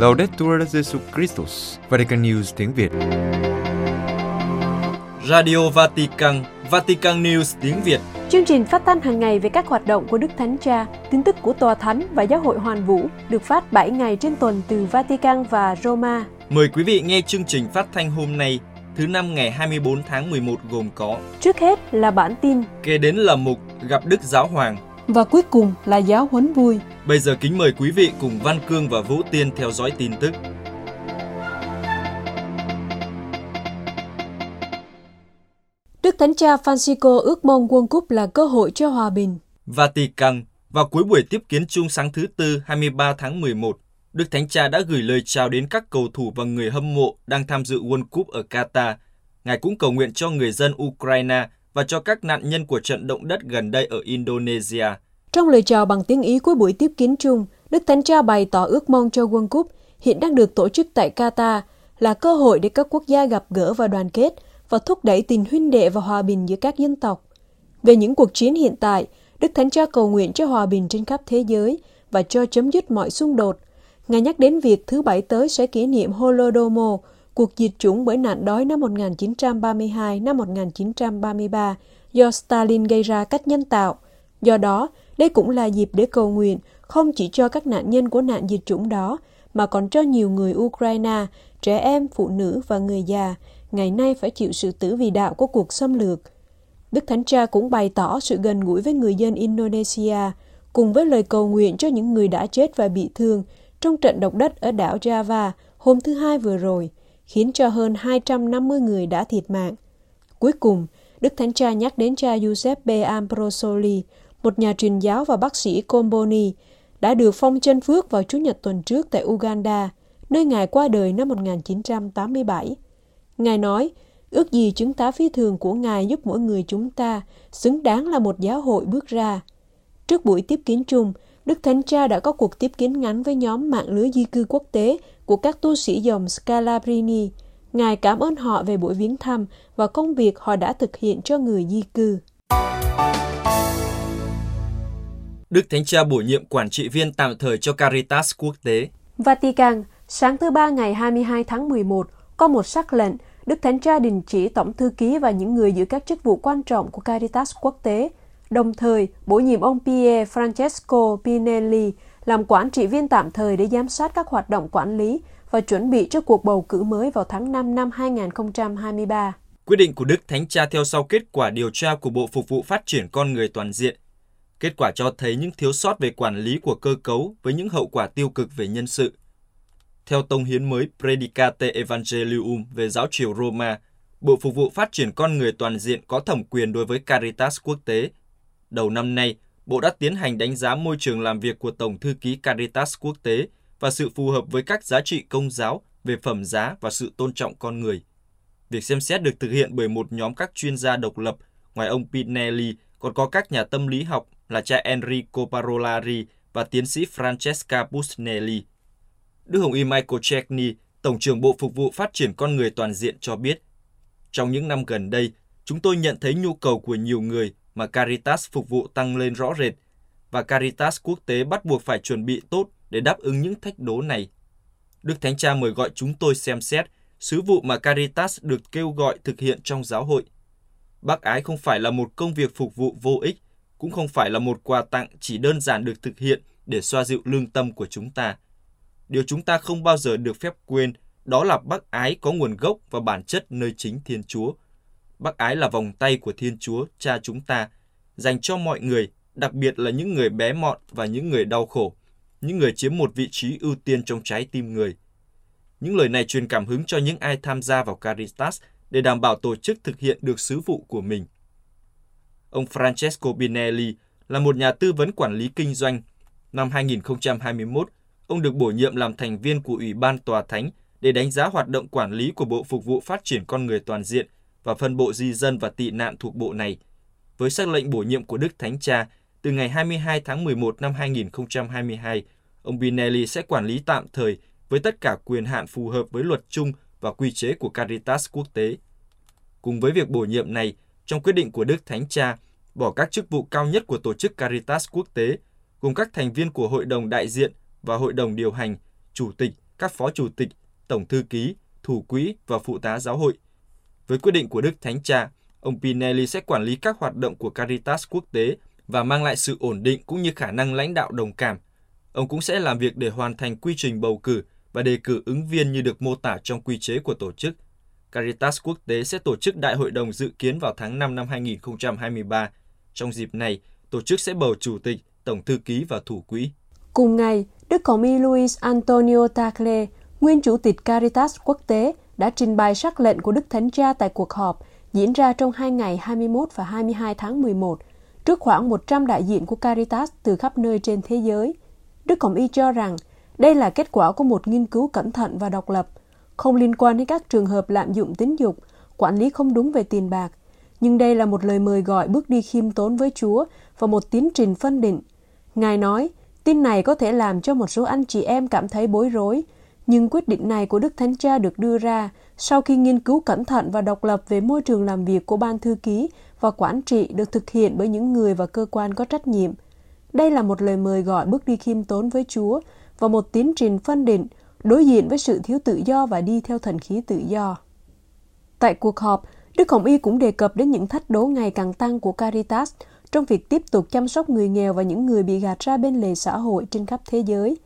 Laudetur Jesu Christus, Vatican News tiếng Việt. Radio Vatican, Vatican News tiếng Việt. Chương trình phát thanh hàng ngày về các hoạt động của Đức Thánh Cha, tin tức của Tòa Thánh và Giáo hội Hoàn Vũ được phát 7 ngày trên tuần từ Vatican và Roma. Mời quý vị nghe chương trình phát thanh hôm nay, thứ năm ngày 24 tháng 11 gồm có Trước hết là bản tin Kế đến là mục Gặp Đức Giáo Hoàng. Và cuối cùng là giáo huấn vui. Bây giờ kính mời quý vị cùng Văn Cương và Vũ Tiên theo dõi tin tức. Đức Thánh Cha Francisco ước mong World Cup là cơ hội cho hòa bình. Vatican, vào cuối buổi tiếp kiến chung sáng thứ Tư 23 tháng 11, Đức Thánh Cha đã gửi lời chào đến các cầu thủ và người hâm mộ đang tham dự World Cup ở Qatar. Ngài cũng cầu nguyện cho người dân Ukraine và cho các nạn nhân của trận động đất gần đây ở Indonesia. Trong lời chào bằng tiếng Ý cuối buổi tiếp kiến chung, Đức Thánh Cha bày tỏ ước mong cho World Cup hiện đang được tổ chức tại Qatar là cơ hội để các quốc gia gặp gỡ và đoàn kết và thúc đẩy tình huynh đệ và hòa bình giữa các dân tộc. Về những cuộc chiến hiện tại, Đức Thánh Cha cầu nguyện cho hòa bình trên khắp thế giới và cho chấm dứt mọi xung đột. Ngài nhắc đến việc thứ Bảy tới sẽ kỷ niệm Holodomor, cuộc diệt chủng bởi nạn đói năm 1932 năm 1933 do Stalin gây ra cách nhân tạo. Do đó, đây cũng là dịp để cầu nguyện không chỉ cho các nạn nhân của nạn diệt chủng đó, mà còn cho nhiều người Ukraine, trẻ em, phụ nữ và người già, ngày nay phải chịu sự tử vì đạo của cuộc xâm lược. Đức Thánh Cha cũng bày tỏ sự gần gũi với người dân Indonesia, cùng với lời cầu nguyện cho những người đã chết và bị thương trong trận động đất ở đảo Java hôm thứ Hai vừa rồi, khiến cho hơn 250 người đã thiệt mạng. Cuối cùng, Đức Thánh Cha nhắc đến cha Giuseppe Ambrosoli, một nhà truyền giáo và bác sĩ Comboni, đã được phong chân phước vào Chủ nhật tuần trước tại Uganda, nơi Ngài qua đời năm 1987. Ngài nói, ước gì chứng tá phi thường của Ngài giúp mỗi người chúng ta xứng đáng là một giáo hội bước ra. Trước buổi tiếp kiến chung, Đức Thánh Cha đã có cuộc tiếp kiến ngắn với nhóm mạng lưới di cư quốc tế của các tu sĩ dòng Scalabrini. Ngài cảm ơn họ về buổi viếng thăm và công việc họ đã thực hiện cho người di cư. Đức Thánh Cha bổ nhiệm quản trị viên tạm thời cho Caritas quốc tế. Vatican, sáng thứ Ba ngày 22 tháng 11, có một sắc lệnh Đức Thánh Cha đình chỉ Tổng Thư ký và những người giữ các chức vụ quan trọng của Caritas quốc tế, đồng thời bổ nhiệm ông Pier Francesco Pinelli làm quản trị viên tạm thời để giám sát các hoạt động quản lý và chuẩn bị cho cuộc bầu cử mới vào tháng 5 năm 2023. Quyết định của Đức Thánh Cha theo sau kết quả điều tra của Bộ Phục vụ Phát triển Con Người Toàn diện. Kết quả cho thấy những thiếu sót về quản lý của cơ cấu với những hậu quả tiêu cực về nhân sự. Theo tông hiến mới Predicate Evangelium về giáo triều Roma, Bộ Phục vụ Phát triển Con Người Toàn diện có thẩm quyền đối với Caritas quốc tế. Đầu năm nay, Bộ đã tiến hành đánh giá môi trường làm việc của Tổng Thư ký Caritas quốc tế và sự phù hợp với các giá trị công giáo về phẩm giá và sự tôn trọng con người. Việc xem xét được thực hiện bởi một nhóm các chuyên gia độc lập, ngoài ông Pinelli còn có các nhà tâm lý học là cha Enrico Parolari và tiến sĩ Francesca Busnelli. Đức Hồng Y Michael Chechny, Tổng trưởng Bộ Phục vụ Phát triển Con Người Toàn diện cho biết, trong những năm gần đây, chúng tôi nhận thấy nhu cầu của nhiều người mà Caritas phục vụ tăng lên rõ rệt, và Caritas quốc tế bắt buộc phải chuẩn bị tốt để đáp ứng những thách đố này. Đức Thánh Cha mời gọi chúng tôi xem xét sứ vụ mà Caritas được kêu gọi thực hiện trong giáo hội. Bác ái không phải là một công việc phục vụ vô ích, cũng không phải là một quà tặng chỉ đơn giản được thực hiện để xoa dịu lương tâm của chúng ta. Điều chúng ta không bao giờ được phép quên đó là bác ái có nguồn gốc và bản chất nơi chính Thiên Chúa. Bác ái là vòng tay của Thiên Chúa, cha chúng ta, dành cho mọi người, đặc biệt là những người bé mọn và những người đau khổ, những người chiếm một vị trí ưu tiên trong trái tim người. Những lời này truyền cảm hứng cho những ai tham gia vào Caritas để đảm bảo tổ chức thực hiện được sứ vụ của mình. Ông Francesco Binelli là một nhà tư vấn quản lý kinh doanh. Năm 2021, ông được bổ nhiệm làm thành viên của Ủy ban Tòa Thánh để đánh giá hoạt động quản lý của Bộ Phục vụ Phát triển Con Người Toàn diện và phân bộ di dân và tị nạn thuộc bộ này. Với sắc lệnh bổ nhiệm của Đức Thánh Cha, từ ngày 22 tháng 11 năm 2022, ông Binelli sẽ quản lý tạm thời với tất cả quyền hạn phù hợp với luật chung và quy chế của Caritas quốc tế. Cùng với việc bổ nhiệm này, trong quyết định của Đức Thánh Cha, bỏ các chức vụ cao nhất của tổ chức Caritas quốc tế, gồm các thành viên của hội đồng đại diện và hội đồng điều hành, chủ tịch, các phó chủ tịch, tổng thư ký, thủ quỹ và phụ tá giáo hội. Với quyết định của Đức Thánh Cha, ông Pinelli sẽ quản lý các hoạt động của Caritas quốc tế và mang lại sự ổn định cũng như khả năng lãnh đạo đồng cảm. Ông cũng sẽ làm việc để hoàn thành quy trình bầu cử và đề cử ứng viên như được mô tả trong quy chế của tổ chức. Caritas quốc tế sẽ tổ chức đại hội đồng dự kiến vào tháng 5 năm 2023. Trong dịp này, tổ chức sẽ bầu chủ tịch, tổng thư ký và thủ quỹ. Cùng ngày, Đức Cộng y Luis Antonio Tagle, nguyên chủ tịch Caritas quốc tế, đã trình bày sắc lệnh của Đức Thánh Cha tại cuộc họp diễn ra trong hai ngày 21 và 22 tháng 11 trước khoảng 100 đại diện của Caritas từ khắp nơi trên thế giới. Đức Cộng y cho rằng đây là kết quả của một nghiên cứu cẩn thận và độc lập, không liên quan đến các trường hợp lạm dụng tín dục, quản lý không đúng về tiền bạc. Nhưng đây là một lời mời gọi bước đi khiêm tốn với Chúa và một tiến trình phân định. Ngài nói, tin này có thể làm cho một số anh chị em cảm thấy bối rối, nhưng quyết định này của Đức Thánh Cha được đưa ra sau khi nghiên cứu cẩn thận và độc lập về môi trường làm việc của ban thư ký và quản trị được thực hiện bởi những người và cơ quan có trách nhiệm. Đây là một lời mời gọi bước đi khiêm tốn với Chúa và một tiến trình phân định đối diện với sự thiếu tự do và đi theo thần khí tự do. Tại cuộc họp, Đức Hồng Y cũng đề cập đến những thách đố ngày càng tăng của Caritas trong việc tiếp tục chăm sóc người nghèo và những người bị gạt ra bên lề xã hội trên khắp thế giới.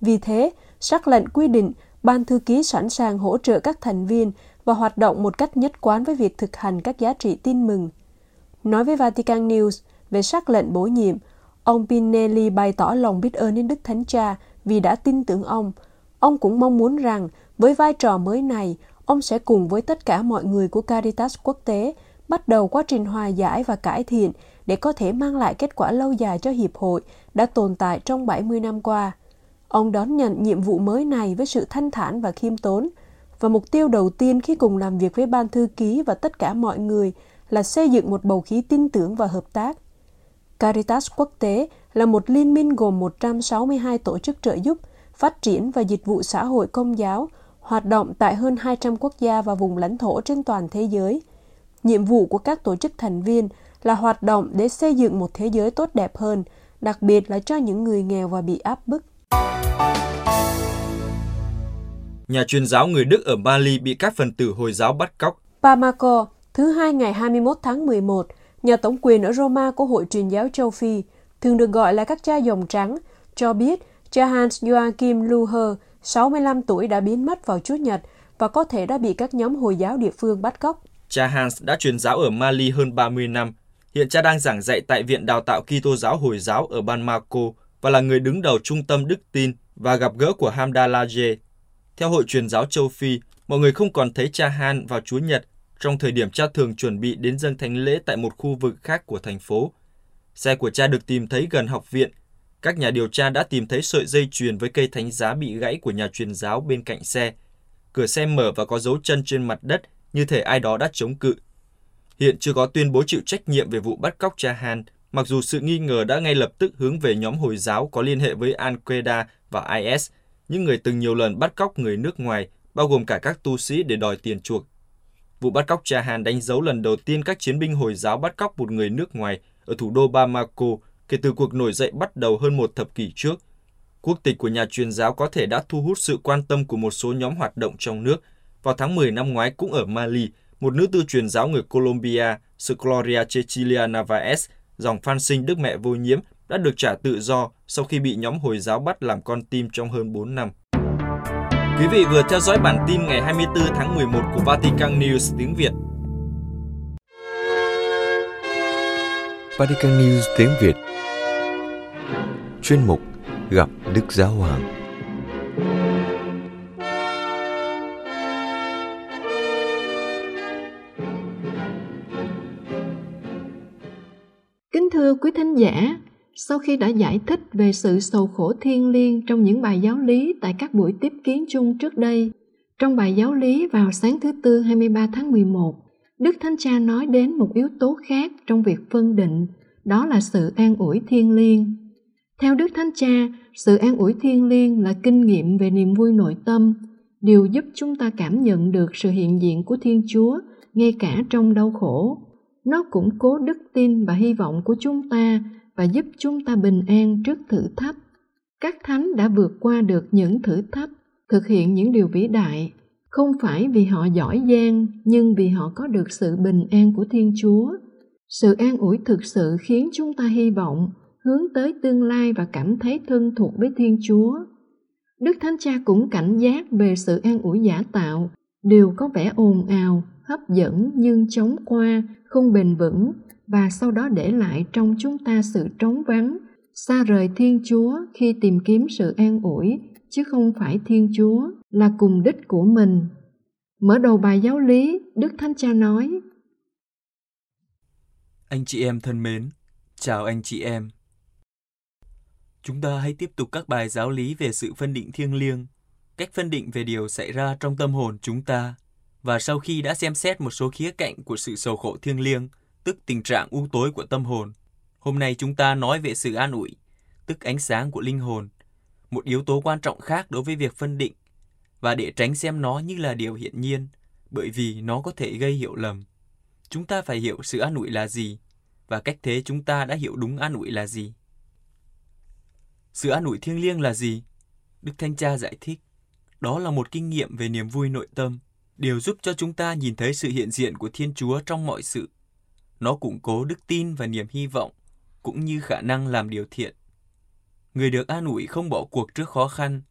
Vì thế, sắc lệnh quy định ban thư ký sẵn sàng hỗ trợ các thành viên và hoạt động một cách nhất quán với việc thực hành các giá trị tin mừng. Nói với Vatican News về sắc lệnh bổ nhiệm, ông Pinelli bày tỏ lòng biết ơn đến Đức Thánh Cha vì đã tin tưởng ông. Ông cũng mong muốn rằng với vai trò mới này, ông sẽ cùng với tất cả mọi người của Caritas quốc tế bắt đầu quá trình hòa giải và cải thiện để có thể mang lại kết quả lâu dài cho Hiệp hội đã tồn tại trong 70 năm qua. Ông đón nhận nhiệm vụ mới này với sự thanh thản và khiêm tốn, và mục tiêu đầu tiên khi cùng làm việc với ban thư ký và tất cả mọi người là xây dựng một bầu khí tin tưởng và hợp tác. Caritas quốc tế là một liên minh gồm 162 tổ chức trợ giúp, phát triển và dịch vụ xã hội công giáo, hoạt động tại hơn 200 quốc gia và vùng lãnh thổ trên toàn thế giới. Nhiệm vụ của các tổ chức thành viên là hoạt động để xây dựng một thế giới tốt đẹp hơn, đặc biệt là cho những người nghèo và bị áp bức. Nhà truyền giáo người Đức ở Bali bị các phần tử Hồi giáo bắt cóc. Bamako, thứ hai ngày 21 tháng 11, nhà tổng quyền ở Roma của Hội truyền giáo châu Phi, thường được gọi là các cha dòng trắng, cho biết cha Hans Joachim Luher, 65 tuổi đã biến mất vào Chủ nhật và có thể đã bị các nhóm Hồi giáo địa phương bắt cóc. Cha Hans đã truyền giáo ở Mali hơn 30 năm. Hiện cha đang giảng dạy tại Viện Đào tạo Kitô giáo Hồi giáo ở Bamako và là người đứng đầu trung tâm đức tin và gặp gỡ của Hamdalaje. Theo Hội truyền giáo châu Phi, mọi người không còn thấy cha Han vào Chúa Nhật trong thời điểm cha thường chuẩn bị đến dâng thánh lễ tại một khu vực khác của thành phố. Xe của cha được tìm thấy gần học viện. Các nhà điều tra đã tìm thấy sợi dây chuyền với cây thánh giá bị gãy của nhà truyền giáo bên cạnh xe. Cửa xe mở và có dấu chân trên mặt đất như thể ai đó đã chống cự. Hiện chưa có tuyên bố chịu trách nhiệm về vụ bắt cóc cha Han, mặc dù sự nghi ngờ đã ngay lập tức hướng về nhóm Hồi giáo có liên hệ với Al-Qaeda và IS, những người từng nhiều lần bắt cóc người nước ngoài, bao gồm cả các tu sĩ để đòi tiền chuộc. Vụ bắt cóc Chahan đánh dấu lần đầu tiên các chiến binh Hồi giáo bắt cóc một người nước ngoài ở thủ đô Bamako kể từ cuộc nổi dậy bắt đầu hơn một thập kỷ trước. Quốc tịch của nhà truyền giáo có thể đã thu hút sự quan tâm của một số nhóm hoạt động trong nước. Vào tháng 10 năm ngoái cũng ở Mali, một nữ tư truyền giáo người Colombia, Gloria Cecilia Navaez, dòng phan sinh Đức Mẹ Vô Nhiễm, đã được trả tự do sau khi bị nhóm Hồi giáo bắt làm con tim trong hơn 4 năm. Quý vị vừa theo dõi bản tin ngày 24 tháng 11 của Vatican News tiếng Việt. Vatican News tiếng Việt Chuyên mục Gặp Đức Giáo Hoàng thưa quý thính giả, sau khi đã giải thích về sự sầu khổ thiên liêng trong những bài giáo lý tại các buổi tiếp kiến chung trước đây, trong bài giáo lý vào sáng thứ Tư 23 tháng 11, Đức Thánh Cha nói đến một yếu tố khác trong việc phân định, đó là sự an ủi thiên liêng. Theo Đức Thánh Cha, sự an ủi thiên liêng là kinh nghiệm về niềm vui nội tâm, điều giúp chúng ta cảm nhận được sự hiện diện của Thiên Chúa ngay cả trong đau khổ. Nó củng cố đức tin và hy vọng của chúng ta và giúp chúng ta bình an trước thử thách. Các thánh đã vượt qua được những thử thách thực hiện những điều vĩ đại, không phải vì họ giỏi giang, nhưng vì họ có được sự bình an của Thiên Chúa. Sự an ủi thực sự khiến chúng ta hy vọng, hướng tới tương lai và cảm thấy thân thuộc với Thiên Chúa. Đức Thánh Cha cũng cảnh giác về sự an ủi giả tạo, đều có vẻ ồn ào, hấp dẫn nhưng chóng qua, không bền vững và sau đó để lại trong chúng ta sự trống vắng, xa rời Thiên Chúa khi tìm kiếm sự an ủi, chứ không phải Thiên Chúa là cùng đích của mình. Mở đầu bài giáo lý, Đức Thánh Cha nói, Anh chị em thân mến, chào anh chị em. Chúng ta hãy tiếp tục các bài giáo lý về sự phân định thiêng liêng, cách phân định về điều xảy ra trong tâm hồn chúng ta. Và sau khi đã xem xét một số khía cạnh của sự sầu khổ thiêng liêng, tức tình trạng u tối của tâm hồn, hôm nay chúng ta nói về sự an ủi, tức ánh sáng của linh hồn, một yếu tố quan trọng khác đối với việc phân định, và để tránh xem nó như là điều hiển nhiên, bởi vì nó có thể gây hiểu lầm. Chúng ta phải hiểu sự an ủi là gì, và cách thế chúng ta đã hiểu đúng an ủi là gì. Sự an ủi thiêng liêng là gì? Đức Thanh Cha giải thích, đó là một kinh nghiệm về niềm vui nội tâm, điều giúp cho chúng ta nhìn thấy sự hiện diện của Thiên Chúa trong mọi sự. Nó củng cố đức tin và niềm hy vọng, cũng như khả năng làm điều thiện. Người được an ủi không bỏ cuộc trước khó khăn,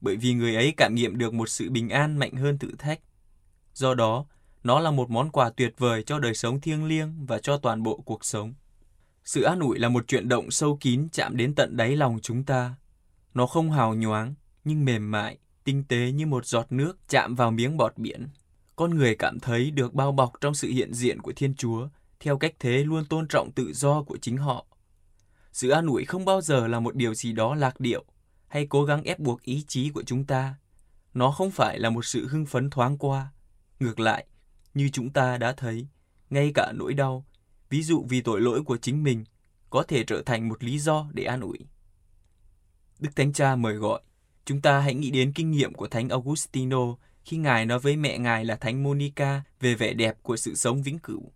bởi vì người ấy cảm nghiệm được một sự bình an mạnh hơn thử thách. Do đó, nó là một món quà tuyệt vời cho đời sống thiêng liêng và cho toàn bộ cuộc sống. Sự an ủi là một chuyện động sâu kín chạm đến tận đáy lòng chúng ta. Nó không hào nhoáng, nhưng mềm mại, tinh tế như một giọt nước chạm vào miếng bọt biển. Con người cảm thấy được bao bọc trong sự hiện diện của Thiên Chúa, theo cách thế luôn tôn trọng tự do của chính họ. Sự an ủi không bao giờ là một điều gì đó lạc điệu hay cố gắng ép buộc ý chí của chúng ta. Nó không phải là một sự hưng phấn thoáng qua. Ngược lại, như chúng ta đã thấy, ngay cả nỗi đau, ví dụ vì tội lỗi của chính mình, có thể trở thành một lý do để an ủi. Đức Thánh Cha mời gọi, chúng ta hãy nghĩ đến kinh nghiệm của Thánh Augustino khi Ngài nói với mẹ Ngài là Thánh Monica về vẻ đẹp của sự sống vĩnh cửu,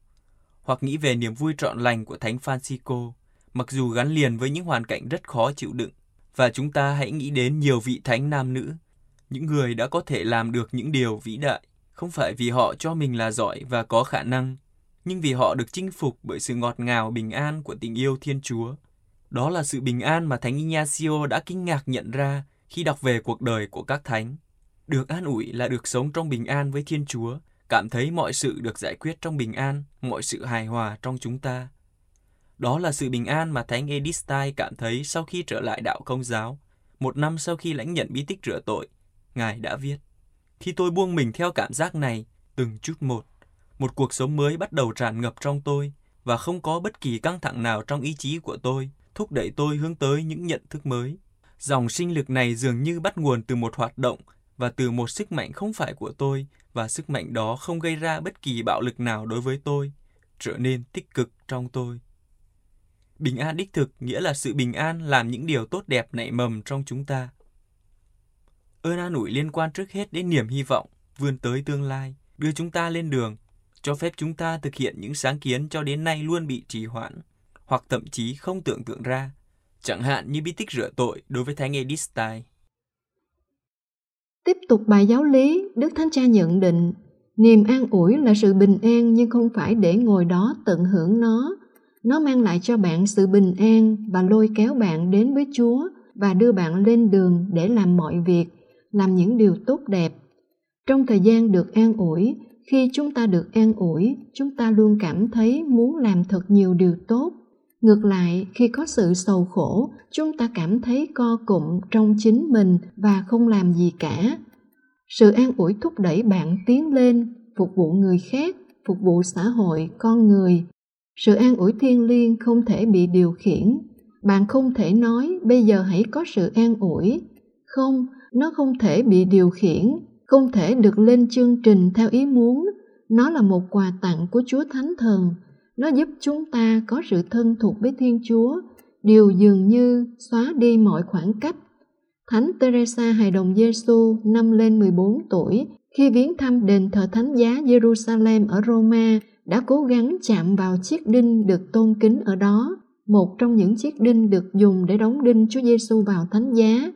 hoặc nghĩ về niềm vui trọn lành của Thánh Francisco, mặc dù gắn liền với những hoàn cảnh rất khó chịu đựng. Và chúng ta hãy nghĩ đến nhiều vị thánh nam nữ, những người đã có thể làm được những điều vĩ đại, không phải vì họ cho mình là giỏi và có khả năng, nhưng vì họ được chinh phục bởi sự ngọt ngào bình an của tình yêu Thiên Chúa. Đó là sự bình an mà Thánh Ignacio đã kinh ngạc nhận ra khi đọc về cuộc đời của các thánh. Được an ủi là được sống trong bình an với Thiên Chúa, cảm thấy mọi sự được giải quyết trong bình an, mọi sự hài hòa trong chúng ta. Đó là sự bình an mà Thánh Edistai cảm thấy sau khi trở lại đạo công giáo, một năm sau khi lãnh nhận bí tích rửa tội. Ngài đã viết, Khi tôi buông mình theo cảm giác này, từng chút một, một cuộc sống mới bắt đầu tràn ngập trong tôi và không có bất kỳ căng thẳng nào trong ý chí của tôi thúc đẩy tôi hướng tới những nhận thức mới. Dòng sinh lực này dường như bắt nguồn từ một hoạt động và từ một sức mạnh không phải của tôi và sức mạnh đó không gây ra bất kỳ bạo lực nào đối với tôi, trở nên tích cực trong tôi. Bình an đích thực nghĩa là sự bình an làm những điều tốt đẹp nảy mầm trong chúng ta. Ơn an ủi liên quan trước hết đến niềm hy vọng, vươn tới tương lai, đưa chúng ta lên đường, cho phép chúng ta thực hiện những sáng kiến cho đến nay luôn bị trì hoãn, hoặc thậm chí không tưởng tượng ra, chẳng hạn như bí tích rửa tội đối với Thánh Edith Stein. Tiếp tục bài giáo lý, Đức Thánh Cha nhận định, niềm an ủi là sự bình an nhưng không phải để ngồi đó tận hưởng nó. Nó mang lại cho bạn sự bình an và lôi kéo bạn đến với Chúa và đưa bạn lên đường để làm mọi việc, làm những điều tốt đẹp. Trong thời gian được an ủi, khi chúng ta được an ủi, chúng ta luôn cảm thấy muốn làm thật nhiều điều tốt. Ngược lại, khi có sự sầu khổ, chúng ta cảm thấy co cụm trong chính mình và không làm gì cả. Sự an ủi thúc đẩy bạn tiến lên, phục vụ người khác, phục vụ xã hội, con người. Sự an ủi thiêng liêng không thể bị điều khiển. Bạn không thể nói bây giờ hãy có sự an ủi. Không, nó không thể bị điều khiển, không thể được lên chương trình theo ý muốn. Nó là một quà tặng của Chúa Thánh Thần. Nó giúp chúng ta có sự thân thuộc với Thiên Chúa, điều dường như xóa đi mọi khoảng cách. Thánh Teresa Hài đồng Giêsu năm lên 14 tuổi, khi viếng thăm đền thờ Thánh giá Jerusalem ở Roma, đã cố gắng chạm vào chiếc đinh được tôn kính ở đó, một trong những chiếc đinh được dùng để đóng đinh Chúa Giêsu vào thánh giá.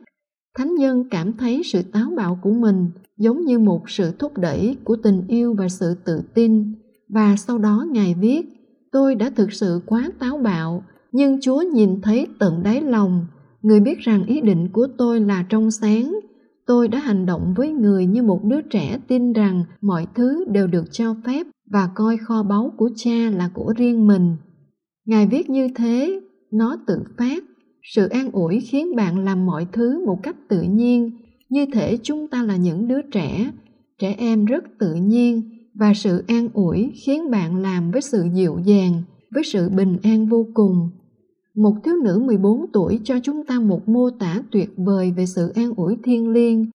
Thánh nhân cảm thấy sự táo bạo của mình giống như một sự thúc đẩy của tình yêu và sự tự tin. Và sau đó Ngài viết, tôi đã thực sự quá táo bạo, nhưng Chúa nhìn thấy tận đáy lòng. Người biết rằng ý định của tôi là trong sáng. Tôi đã hành động với người như một đứa trẻ tin rằng mọi thứ đều được cho phép và coi kho báu của cha là của riêng mình. Ngài viết như thế, nó tự phát. Sự an ủi khiến bạn làm mọi thứ một cách tự nhiên, như thể chúng ta là những đứa trẻ, trẻ em rất tự nhiên và sự an ủi khiến bạn làm với sự dịu dàng, với sự bình an vô cùng. Một thiếu nữ 14 tuổi cho chúng ta một mô tả tuyệt vời về sự an ủi thiên liêng.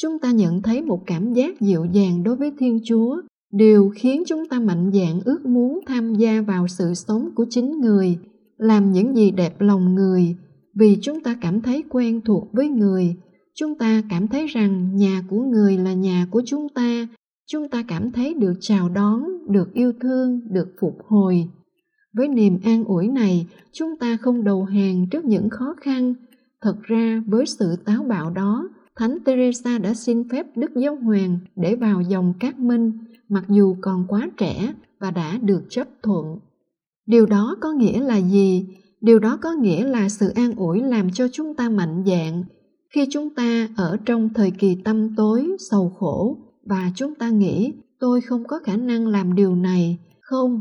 Chúng ta nhận thấy một cảm giác dịu dàng đối với Thiên Chúa, điều khiến chúng ta mạnh dạn ước muốn tham gia vào sự sống của chính người, làm những gì đẹp lòng người, vì chúng ta cảm thấy quen thuộc với người chúng ta cảm thấy rằng nhà của người là nhà của chúng ta chúng ta cảm thấy được chào đón, được yêu thương, được phục hồi. Với niềm an ủi này, chúng ta không đầu hàng trước những khó khăn. Thật ra, với sự táo bạo đó, thánh teresa đã xin phép đức giáo hoàng để vào dòng cát minh, mặc dù còn quá trẻ và đã được chấp thuận. Điều đó có nghĩa là gì? Điều đó có nghĩa là sự an ủi làm cho chúng ta mạnh dạn khi chúng ta ở trong thời kỳ tâm tối, sầu khổ và chúng ta nghĩ, tôi không có khả năng làm điều này, không?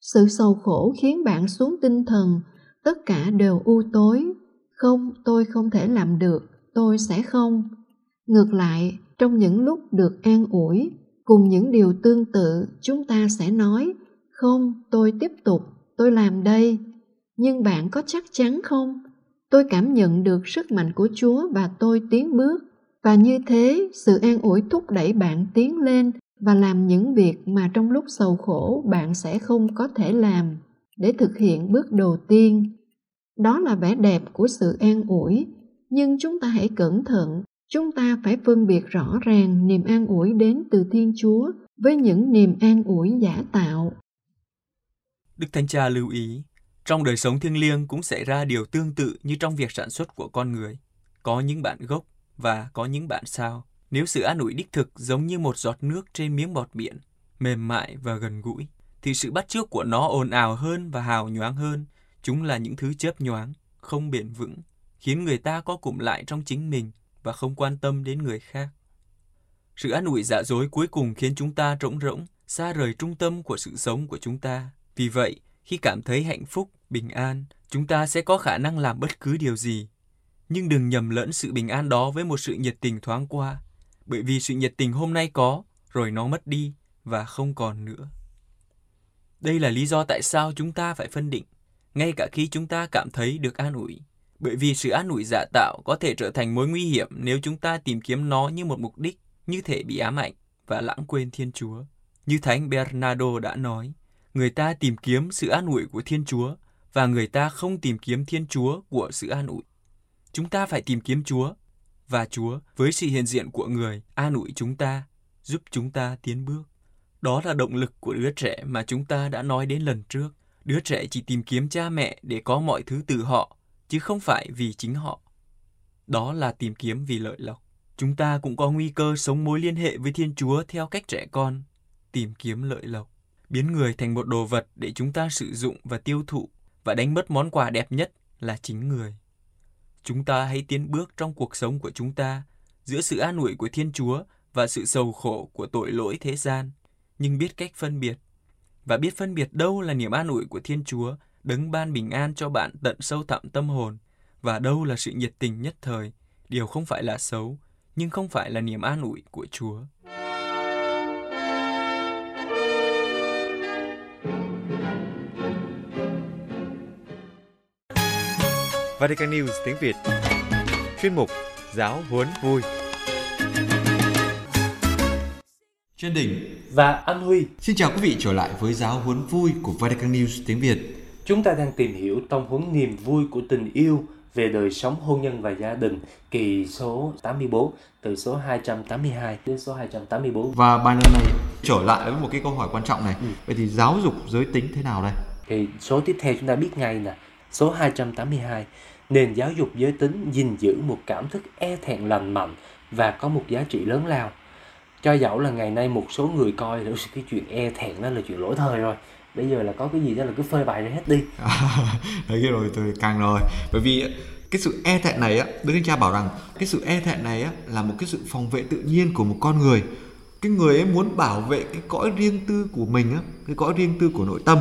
Sự sầu khổ khiến bạn xuống tinh thần, tất cả đều u tối. Không, tôi không thể làm được, tôi sẽ không. Ngược lại, trong những lúc được an ủi, cùng những điều tương tự, chúng ta sẽ nói, không, tôi tiếp tục, tôi làm đây. Nhưng bạn có chắc chắn không? Tôi cảm nhận được sức mạnh của chúa và tôi tiến bước và như thế, sự an ủi thúc đẩy bạn tiến lên và làm những việc mà trong lúc sầu khổ bạn sẽ không có thể làm để thực hiện bước đầu tiên. Đó là vẻ đẹp của sự an ủi. Nhưng chúng ta hãy cẩn thận, chúng ta phải phân biệt rõ ràng niềm an ủi đến từ thiên chúa với những niềm an ủi giả tạo. Đức thánh cha lưu ý, trong đời sống thiêng liêng cũng xảy ra điều tương tự như trong việc sản xuất của con người. Có những bạn gốc và có những bạn sao. Nếu sự an ủi đích thực giống như một giọt nước trên miếng bọt biển, mềm mại và gần gũi, thì sự bắt chước của nó ồn ào hơn và hào nhoáng hơn. Chúng là những thứ chớp nhoáng, không bền vững, khiến người ta có cụm lại trong chính mình và không quan tâm đến người khác. Sự an ủi giả dối cuối cùng khiến chúng ta rỗng rỗng, xa rời trung tâm của sự sống của chúng ta. Vì vậy, khi cảm thấy hạnh phúc, bình an, chúng ta sẽ có khả năng làm bất cứ điều gì. Nhưng đừng nhầm lẫn sự bình an đó với một sự nhiệt tình thoáng qua, bởi vì sự nhiệt tình hôm nay có, rồi nó mất đi và không còn nữa. Đây là lý do tại sao chúng ta phải phân định, ngay cả khi chúng ta cảm thấy được an ủi. Bởi vì sự an ủi giả tạo có thể trở thành mối nguy hiểm nếu chúng ta tìm kiếm nó như một mục đích, như thể bị ám ảnh và lãng quên Thiên Chúa. Như Thánh Bernardo đã nói, người ta tìm kiếm sự an ủi của Thiên Chúa và người ta không tìm kiếm Thiên Chúa của sự an ủi. Chúng ta phải tìm kiếm Chúa và Chúa với sự hiện diện của người an ủi chúng ta, giúp chúng ta tiến bước. Đó là động lực của đứa trẻ mà chúng ta đã nói đến lần trước. Đứa trẻ chỉ tìm kiếm cha mẹ để có mọi thứ từ họ, chứ không phải vì chính họ. Đó là tìm kiếm vì lợi lộc. Chúng ta cũng có nguy cơ sống mối liên hệ với Thiên Chúa theo cách trẻ con, tìm kiếm lợi lộc biến người thành một đồ vật để chúng ta sử dụng và tiêu thụ và đánh mất món quà đẹp nhất là chính người. Chúng ta hãy tiến bước trong cuộc sống của chúng ta giữa sự an ủi của Thiên Chúa và sự sầu khổ của tội lỗi thế gian, nhưng biết cách phân biệt. Và biết phân biệt đâu là niềm an ủi của Thiên Chúa đấng ban bình an cho bạn tận sâu thẳm tâm hồn. Và đâu là sự nhiệt tình nhất thời, điều không phải là xấu, nhưng không phải là niềm an ủi của Chúa. Vatican News tiếng Việt Chuyên mục Giáo huấn vui Trên đỉnh và Anh Huy. Xin chào quý vị trở lại với Giáo huấn vui của Vatican News tiếng Việt Chúng ta đang tìm hiểu tông huấn niềm vui của tình yêu về đời sống hôn nhân và gia đình kỳ số 84 từ số 282 đến số 284 Và bài lần này trở lại với một cái câu hỏi quan trọng này Ừ. Vậy thì giáo dục giới tính thế nào đây? thì số tiếp theo chúng ta biết ngay nè Số 282. Nền giáo dục giới tính gìn giữ một cảm thức e thẹn lành mạnh và có một giá trị lớn lao. Cho dẫu là ngày nay một số người coi là cái chuyện e thẹn đó là chuyện lỗi thời rồi. Bây giờ là có cái gì đó là cứ phơi bày ra hết đi. Đấy rồi tôi càng rồi. Bởi vì cái sự e thẹn này á, Đức Thánh Cha bảo rằng cái sự e thẹn này á là một cái sự phòng vệ tự nhiên của một con người. Cái người ấy muốn bảo vệ cái cõi riêng tư của mình á, cái cõi riêng tư của nội tâm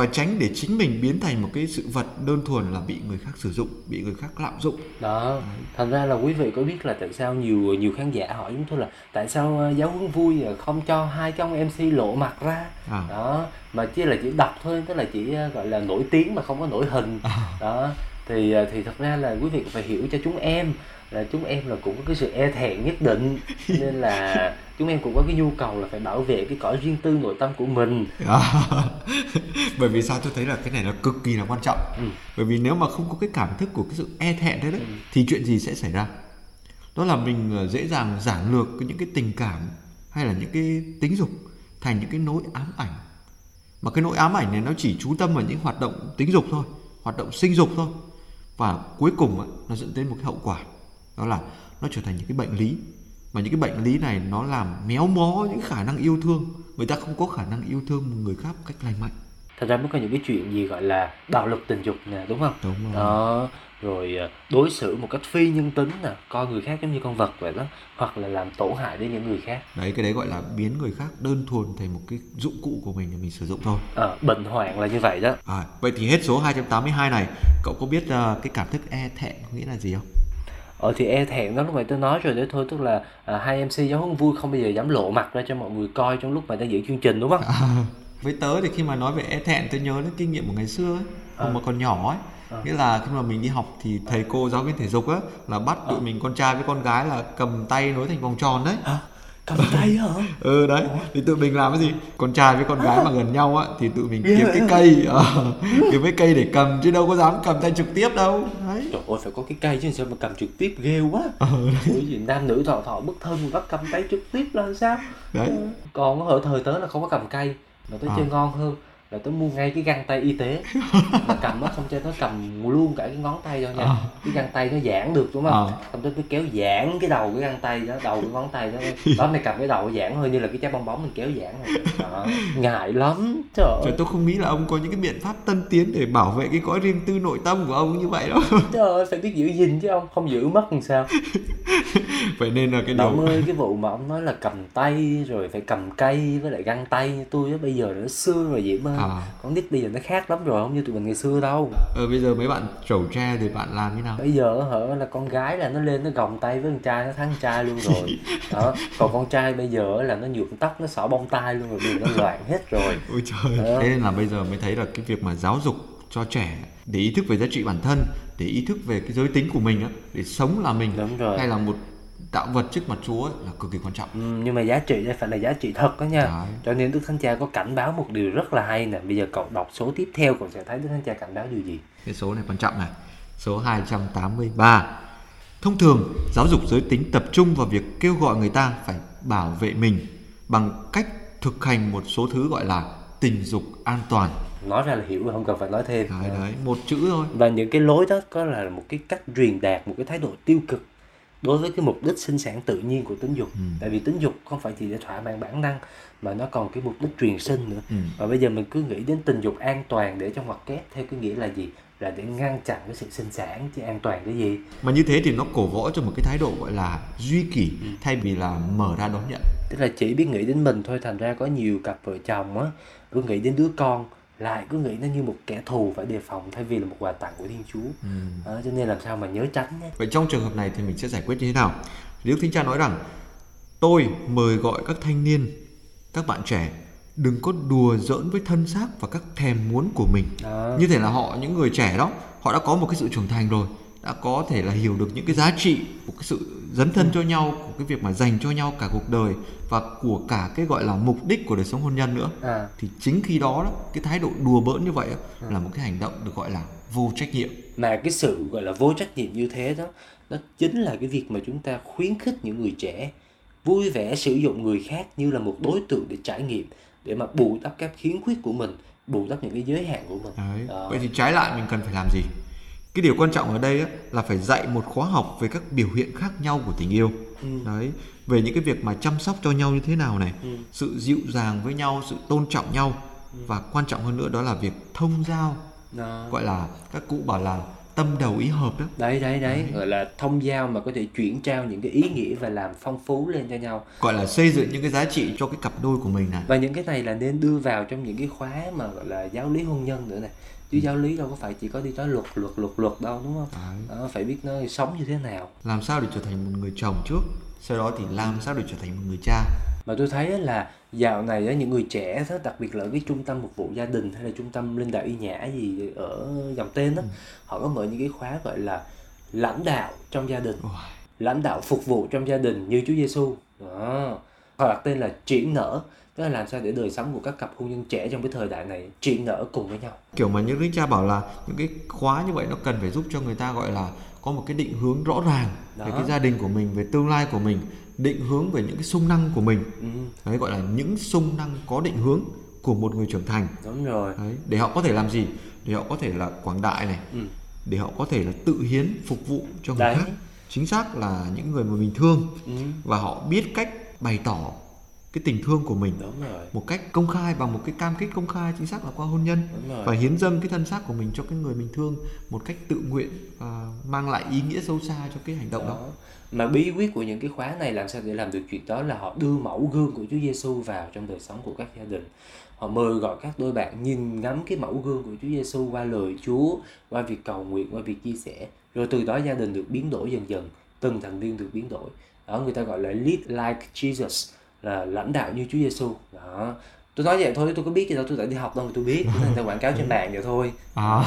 và tránh để chính mình biến thành một cái sự vật đơn thuần là bị người khác sử dụng, bị người khác lạm dụng. Đó, thành ra là quý vị có biết là tại sao nhiều nhiều khán giả hỏi chúng tôi là tại sao ờ, giáo huấn vui không cho hai cái ông MC lộ mặt ra. À. Đó, mà chỉ là chỉ đọc thôi, tức là chỉ ờ, gọi là nổi tiếng mà không có nổi hình. À. Đó, thì ờ, thì thật ra là quý vị phải hiểu cho chúng em là chúng em là cũng có cái sự e thẹn nhất định. Nên là chúng em cũng có cái nhu cầu là phải bảo vệ cái cõi riêng tư nội tâm của mình. À, bởi vì sao? Tôi thấy là cái này nó cực kỳ là quan trọng. Ừ. bởi vì nếu mà không có cái cảm thức của cái sự e thẹn đấy, đấy thì chuyện gì sẽ xảy ra? Đó là mình ờ, dễ dàng giản lược những cái tình cảm hay là những cái tính dục thành những cái nỗi ám ảnh. Mà cái nỗi ám ảnh này nó chỉ chú tâm vào những hoạt động tính dục thôi hoạt động sinh dục thôi và cuối cùng á, nó dẫn đến một cái hậu quả đó là nó trở thành những cái bệnh lý. Mà những cái bệnh lý này nó làm méo mó những khả năng yêu thương. Người ta không có khả năng yêu thương một người khác một cách lành mạnh. Thật ra mới có những cái chuyện gì gọi là bạo lực tình dục nè đúng không? Đúng rồi. Đó rồi ờ, đối xử một cách phi nhân tính nè coi người khác giống như con vật vậy đó hoặc là làm tổn hại đến những người khác đấy cái đấy gọi là biến người khác đơn thuần thành một cái dụng cụ của mình để mình sử dụng thôi Ờ, bệnh hoạn là như vậy đó à, vậy thì hết số 282 này cậu có biết ờ, cái cảm thức e thẹn có nghĩa là gì không Ờ thì e thẹn đó lúc nãy tôi nói rồi đấy thôi tức là à, hai MC giáo huấn vui không bao giờ dám lộ mặt ra cho mọi người coi trong lúc mà đang diễn chương trình đúng không? với tớ thì khi mà nói về e thẹn tôi nhớ đến kinh nghiệm của ngày xưa ấy Ờ. mà còn nhỏ ấy. Nghĩa là khi mà mình đi học thì thầy cô giáo viên thể dục á là bắt tụi mình con trai với con gái là cầm tay nối thành vòng tròn đấy. Hả? Cầm tay hả? ừ đấy. Thì tụi mình làm cái gì? Con trai với con gái mà gần nhau á thì tụi mình kiếm cái cây. Ờ, kiếm cái cây để cầm chứ đâu có dám cầm tay trực tiếp đâu. Đấy. Trời ơi phải có cái cây chứ sao mà cầm trực tiếp ghê quá. Ờ, Ủa gì nam nữ thọ thọ bất thân bắt cầm tay trực tiếp là sao? đấy. Còn ở thời tớ là không có cầm cây mà tớ À. chơi ngon hơn là tớ mua ngay cái găng tay y tế mà cầm á không cho tớ cầm luôn cả cái ngón tay đâu nha À. cái găng tay nó giãn được đúng không À. xong tớ cứ kéo giãn cái đầu cái găng tay đó đầu cái ngón tay đó đó mày cầm cái đầu giãn hơi như là cái trái bong bóng mình kéo giãn này đó. ngại lắm trời ơi tôi không nghĩ là ông có những cái biện pháp tân tiến để bảo vệ cái cõi riêng tư nội tâm của ông như vậy đâu. trời ơi phải biết giữ gìn chứ ông không giữ mất làm sao Vậy nên là cái điều ơi cái vụ mà ông nói là cầm tay rồi phải cầm cây với lại găng tay như tôi á bây giờ nó xưa rồi Diễm ơi À. con nít bây giờ nó khác lắm rồi không như tụi mình ngày xưa đâu ờ, bây giờ mấy bạn trẩu tre thì bạn làm như nào? bây giờ hả là con gái là nó lên nó gồng tay với con trai nó thắng trai luôn rồi đó còn con trai bây giờ là nó nhuộm tóc nó xỏ bông tai luôn rồi giờ nó loạn hết rồi Ôi trời. Ờ. Thế nên là bây giờ mới thấy là cái việc mà giáo dục cho trẻ để ý thức về giá trị bản thân, để ý thức về cái giới tính của mình á, để sống là mình Đúng rồi. hay là một tạo vật trước mặt Chúa ấy, là cực kỳ quan trọng. ừ, nhưng mà giá trị đây phải là giá trị thật đó nha Đấy. cho nên Đức Thánh Cha có cảnh báo một điều rất là hay nè bây giờ cậu đọc số tiếp theo cậu sẽ thấy Đức Thánh Cha cảnh báo điều gì Cái số này quan trọng này. Số 283. Thông thường, giáo dục giới tính tập trung vào việc kêu gọi người ta phải bảo vệ mình bằng cách thực hành một số thứ gọi là tình dục an toàn. nói ra là hiểu rồi không cần phải nói thêm Đấy đấy, một chữ thôi. và những cái lối đó có là một cái cách truyền đạt một cái thái độ tiêu cực đối với cái mục đích sinh sản tự nhiên của tính dục Ừ. tại vì tính dục không phải chỉ để thỏa mãn bản năng mà nó còn cái mục đích truyền sinh nữa Ừ. và bây giờ mình cứ nghĩ đến tình dục an toàn để trong ngoặc kép theo cái nghĩa là gì là để ngăn chặn cái sự sinh sản chứ an toàn cái gì Mà như thế thì nó cổ võ cho một cái thái độ gọi là duy kỷ thay vì là mở ra đón nhận. tức là chỉ biết nghĩ đến mình thôi thành ra có nhiều cặp vợ chồng á cứ nghĩ đến đứa con lại cứ nghĩ nó như một kẻ thù phải đề phòng thay vì là một quà tặng của thiên chúa Ừ. đó, cho nên làm sao mà nhớ tránh nhé Vậy trong trường hợp này thì mình sẽ giải quyết như thế nào? Đức Thánh Cha nói rằng Tôi mời gọi các thanh niên, các bạn trẻ đừng có đùa giỡn với thân xác và các thèm muốn của mình. đó Như thể là họ những người trẻ đó, họ đã có một cái sự trưởng thành rồi, đã có thể là hiểu được những cái giá trị của cái sự dấn thân cho nhau, của cái việc mà dành cho nhau cả cuộc đời và của cả cái gọi là mục đích của đời sống hôn nhân nữa. à Thì chính khi đó, đó cái thái độ đùa bỡn như vậy á, là một cái hành động được gọi là vô trách nhiệm. mà cái sự gọi là vô trách nhiệm như thế đó nó chính là cái việc mà chúng ta khuyến khích những người trẻ vui vẻ sử dụng người khác như là một đối tượng để trải nghiệm để mà bù đắp các khiếm khuyết của mình bù đắp những cái giới hạn của mình Đấy. Đó. Vậy thì trái lại mình cần phải làm gì? Cái điều quan trọng ở đây á, là phải dạy một khóa học về các biểu hiện khác nhau của tình yêu. Ừ. Đấy, về những cái việc mà chăm sóc cho nhau như thế nào này, Ừ. sự dịu dàng với nhau, sự tôn trọng nhau và quan trọng hơn nữa đó là việc thông giao, Đó. gọi là các cụ bảo là tâm đầu ý hợp đó. đấy đấy đấy gọi là thông giao mà có thể chuyển trao những cái ý nghĩa và làm phong phú lên cho nhau Gọi là xây dựng những cái giá trị cho cái cặp đôi của mình này. và những cái này là nên đưa vào trong những cái khóa mà gọi là giáo lý hôn nhân nữa này chứ giáo lý đâu có phải chỉ có đi tới luật luật luật luật đâu đúng không? Đó, phải biết nó sống như thế nào. Làm sao để trở thành một người chồng trước, sau đó thì làm sao để trở thành một người cha. mà tôi thấy là dạo này những người trẻ đó, đặc biệt là cái trung tâm phục vụ gia đình hay là trung tâm linh đạo y nhã gì ở dòng tên đó họ có mở những cái khóa gọi là lãnh đạo trong gia đình. Ôi. lãnh đạo phục vụ trong gia đình như Chúa Giêsu đó. Họ đặt tên là triển nở tức là làm sao để đời sống của các cặp hôn nhân trẻ trong cái thời đại này triển nở cùng với nhau? Kiểu mà những đức cha bảo là những cái khóa như vậy nó cần phải giúp cho người ta gọi là có một cái định hướng rõ ràng về Đó. cái gia đình của mình về tương lai của mình định hướng về những cái sung năng của mình. Ừ, đấy gọi là những sung năng có định hướng của một người trưởng thành. Đúng rồi. Đấy để họ có thể làm gì? Để họ có thể là quảng đại này. Ừ. để họ có thể là tự hiến phục vụ cho người Đấy. khác. Chính xác là những người mà mình thương Ừ, và họ biết cách bày tỏ cái tình thương của mình một cách công khai bằng một cái cam kết công khai chính xác là qua hôn nhân và hiến dâng cái thân xác của mình cho cái người mình thương một cách tự nguyện và mang lại ý nghĩa sâu xa cho cái hành động đó. đó. Mà bí quyết của những cái khóa này làm sao để làm được chuyện đó là họ đưa mẫu gương của Chúa Giêsu vào trong đời sống của các gia đình. Họ mời gọi các đôi bạn nhìn ngắm cái mẫu gương của Chúa Giêsu qua lời Chúa, qua việc cầu nguyện, qua việc chia sẻ. Rồi từ đó gia đình được biến đổi dần dần, từng thành viên được biến đổi. Đó người ta gọi là lead like Jesus là lãnh đạo như Chúa Giêsu. Đó. Tôi nói vậy thôi, tôi có biết gì đâu, tôi đã đi học đâu mà tôi biết. Ta quảng cáo trên mạng vậy thôi. À,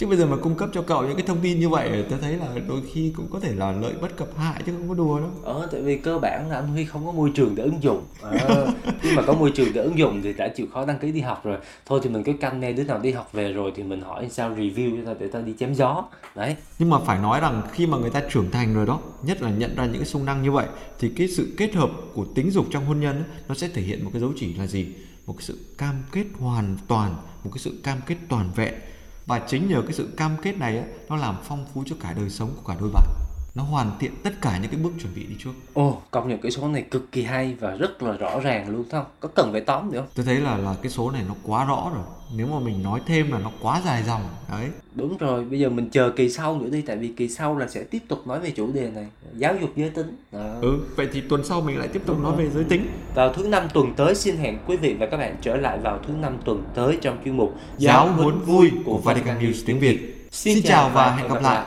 chứ bây giờ mà cung cấp cho cậu những cái thông tin như vậy tôi thấy là đôi khi cũng có thể là lợi bất cập hại chứ không có đùa đâu. Ờ, tại vì cơ bản là anh Huy không có môi trường để ứng dụng ờ, Nhưng mà có môi trường để ứng dụng thì đã chịu khó đăng ký đi học rồi Thôi thì mình cứ canh nghe đứa nào đi học về rồi thì mình hỏi sao review cho tao để tao đi chém gió Đấy, Nhưng mà phải nói rằng khi mà người ta trưởng thành rồi đó, nhất là nhận ra những cái sung năng như vậy thì cái sự kết hợp của tính dục trong hôn nhân ấy, nó sẽ thể hiện một cái dấu chỉ là gì? Một cái sự cam kết hoàn toàn, một cái sự cam kết toàn vẹn. Và chính nhờ cái sự cam kết này á, nó làm phong phú cho cả đời sống của cả đôi bạn. Nó hoàn thiện tất cả những cái bước chuẩn bị đi trước. ồ, công nhận cái số này cực kỳ hay và rất là rõ ràng luôn không? Có cần phải tóm nữa không? Tôi thấy là là cái số này nó quá rõ rồi. Nếu mà mình nói thêm là nó quá dài dòng. Đấy. Đúng rồi, bây giờ mình chờ kỳ sau nữa đi Tại vì kỳ sau là sẽ tiếp tục nói về chủ đề này Giáo dục giới tính Đó. Ừ, vậy thì tuần sau mình lại tiếp tục nói về giới tính. Vào thứ năm tuần tới xin hẹn quý vị và các bạn trở lại vào thứ năm tuần tới trong chuyên mục Giáo huấn vui của Vatican News tiếng Việt. Xin chào và hẹn gặp lại.